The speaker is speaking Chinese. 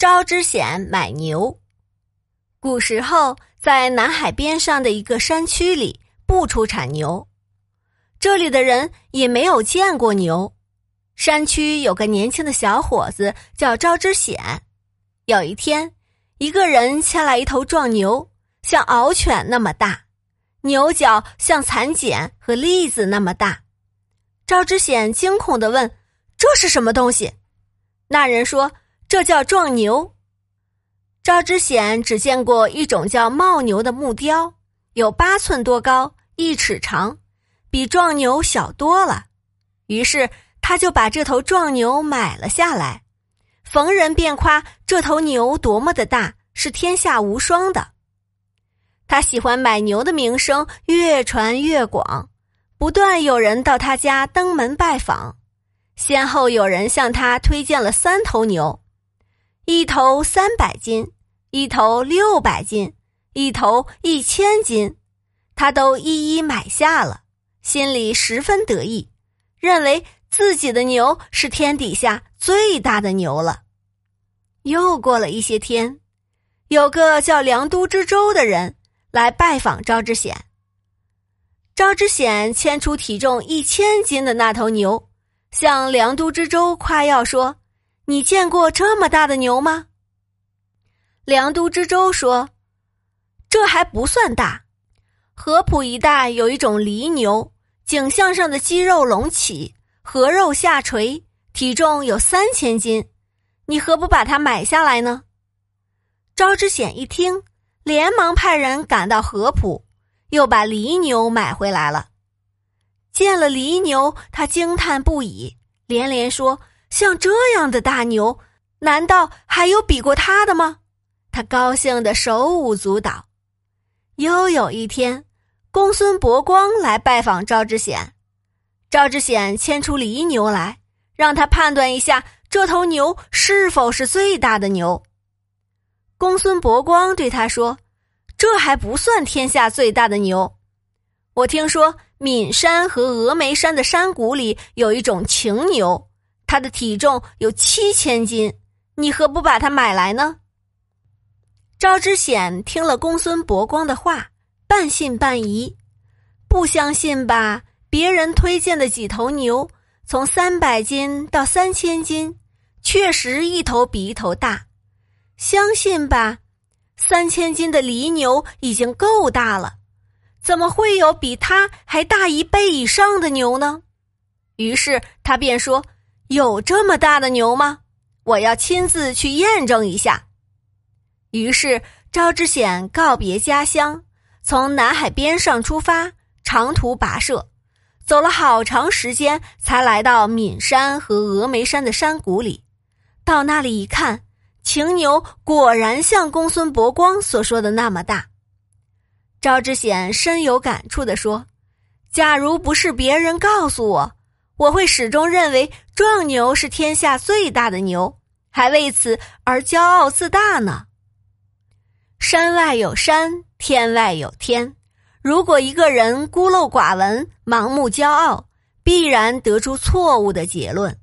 招之显买牛。古时候，在南海边上的一个山区里，不出产牛，这里的人也没有见过牛。山区有个年轻的小伙子叫招之显。有一天，一个人牵来一头壮牛，像獒犬那么大，牛角像蚕茧和栗子那么大。招之显惊恐的问：“这是什么东西？”那人说。这叫壮牛。赵之显只见过一种叫牦牛的木雕，有八寸多高，一尺长，比壮牛小多了。于是他就把这头壮牛买了下来，逢人便夸这头牛多么的大，是天下无双的。他喜欢买牛的名声越传越广，不断有人到他家登门拜访，先后有人向他推荐了三头牛。一头三百斤，一头六百斤，一头一千斤，他都一一买下了，心里十分得意，认为自己的牛是天底下最大的牛了。又过了一些天，有个叫梁都之州的人来拜访赵之显。赵之显牵出体重一千斤的那头牛，向梁都之州夸耀说。你见过这么大的牛吗？梁都知州说：“这还不算大。合浦一带有一种犁牛，颈项上的肌肉隆起，合肉下垂，体重有三千斤。你何不把它买下来呢？”招之显一听，连忙派人赶到合浦，又把犁牛买回来了。见了犁牛，他惊叹不已，连连说。像这样的大牛，难道还有比过他的吗？他高兴的手舞足蹈。又有一天，公孙伯光来拜访赵之显，赵之显牵出犁牛来，让他判断一下这头牛是否是最大的牛。公孙伯光对他说：“这还不算天下最大的牛，我听说岷山和峨眉山的山谷里有一种情牛。”他的体重有七千斤，你何不把它买来呢？赵之显听了公孙伯光的话，半信半疑，不相信吧？别人推荐的几头牛，从三百斤到三千斤，确实一头比一头大。相信吧？三千斤的犁牛已经够大了，怎么会有比它还大一倍以上的牛呢？于是他便说。有这么大的牛吗？我要亲自去验证一下。于是赵之显告别家乡，从南海边上出发，长途跋涉，走了好长时间，才来到岷山和峨眉山的山谷里。到那里一看，擎牛果然像公孙伯光所说的那么大。赵之显深有感触地说：“假如不是别人告诉我。”我会始终认为壮牛是天下最大的牛，还为此而骄傲自大呢。山外有山，天外有天。如果一个人孤陋寡闻、盲目骄傲，必然得出错误的结论。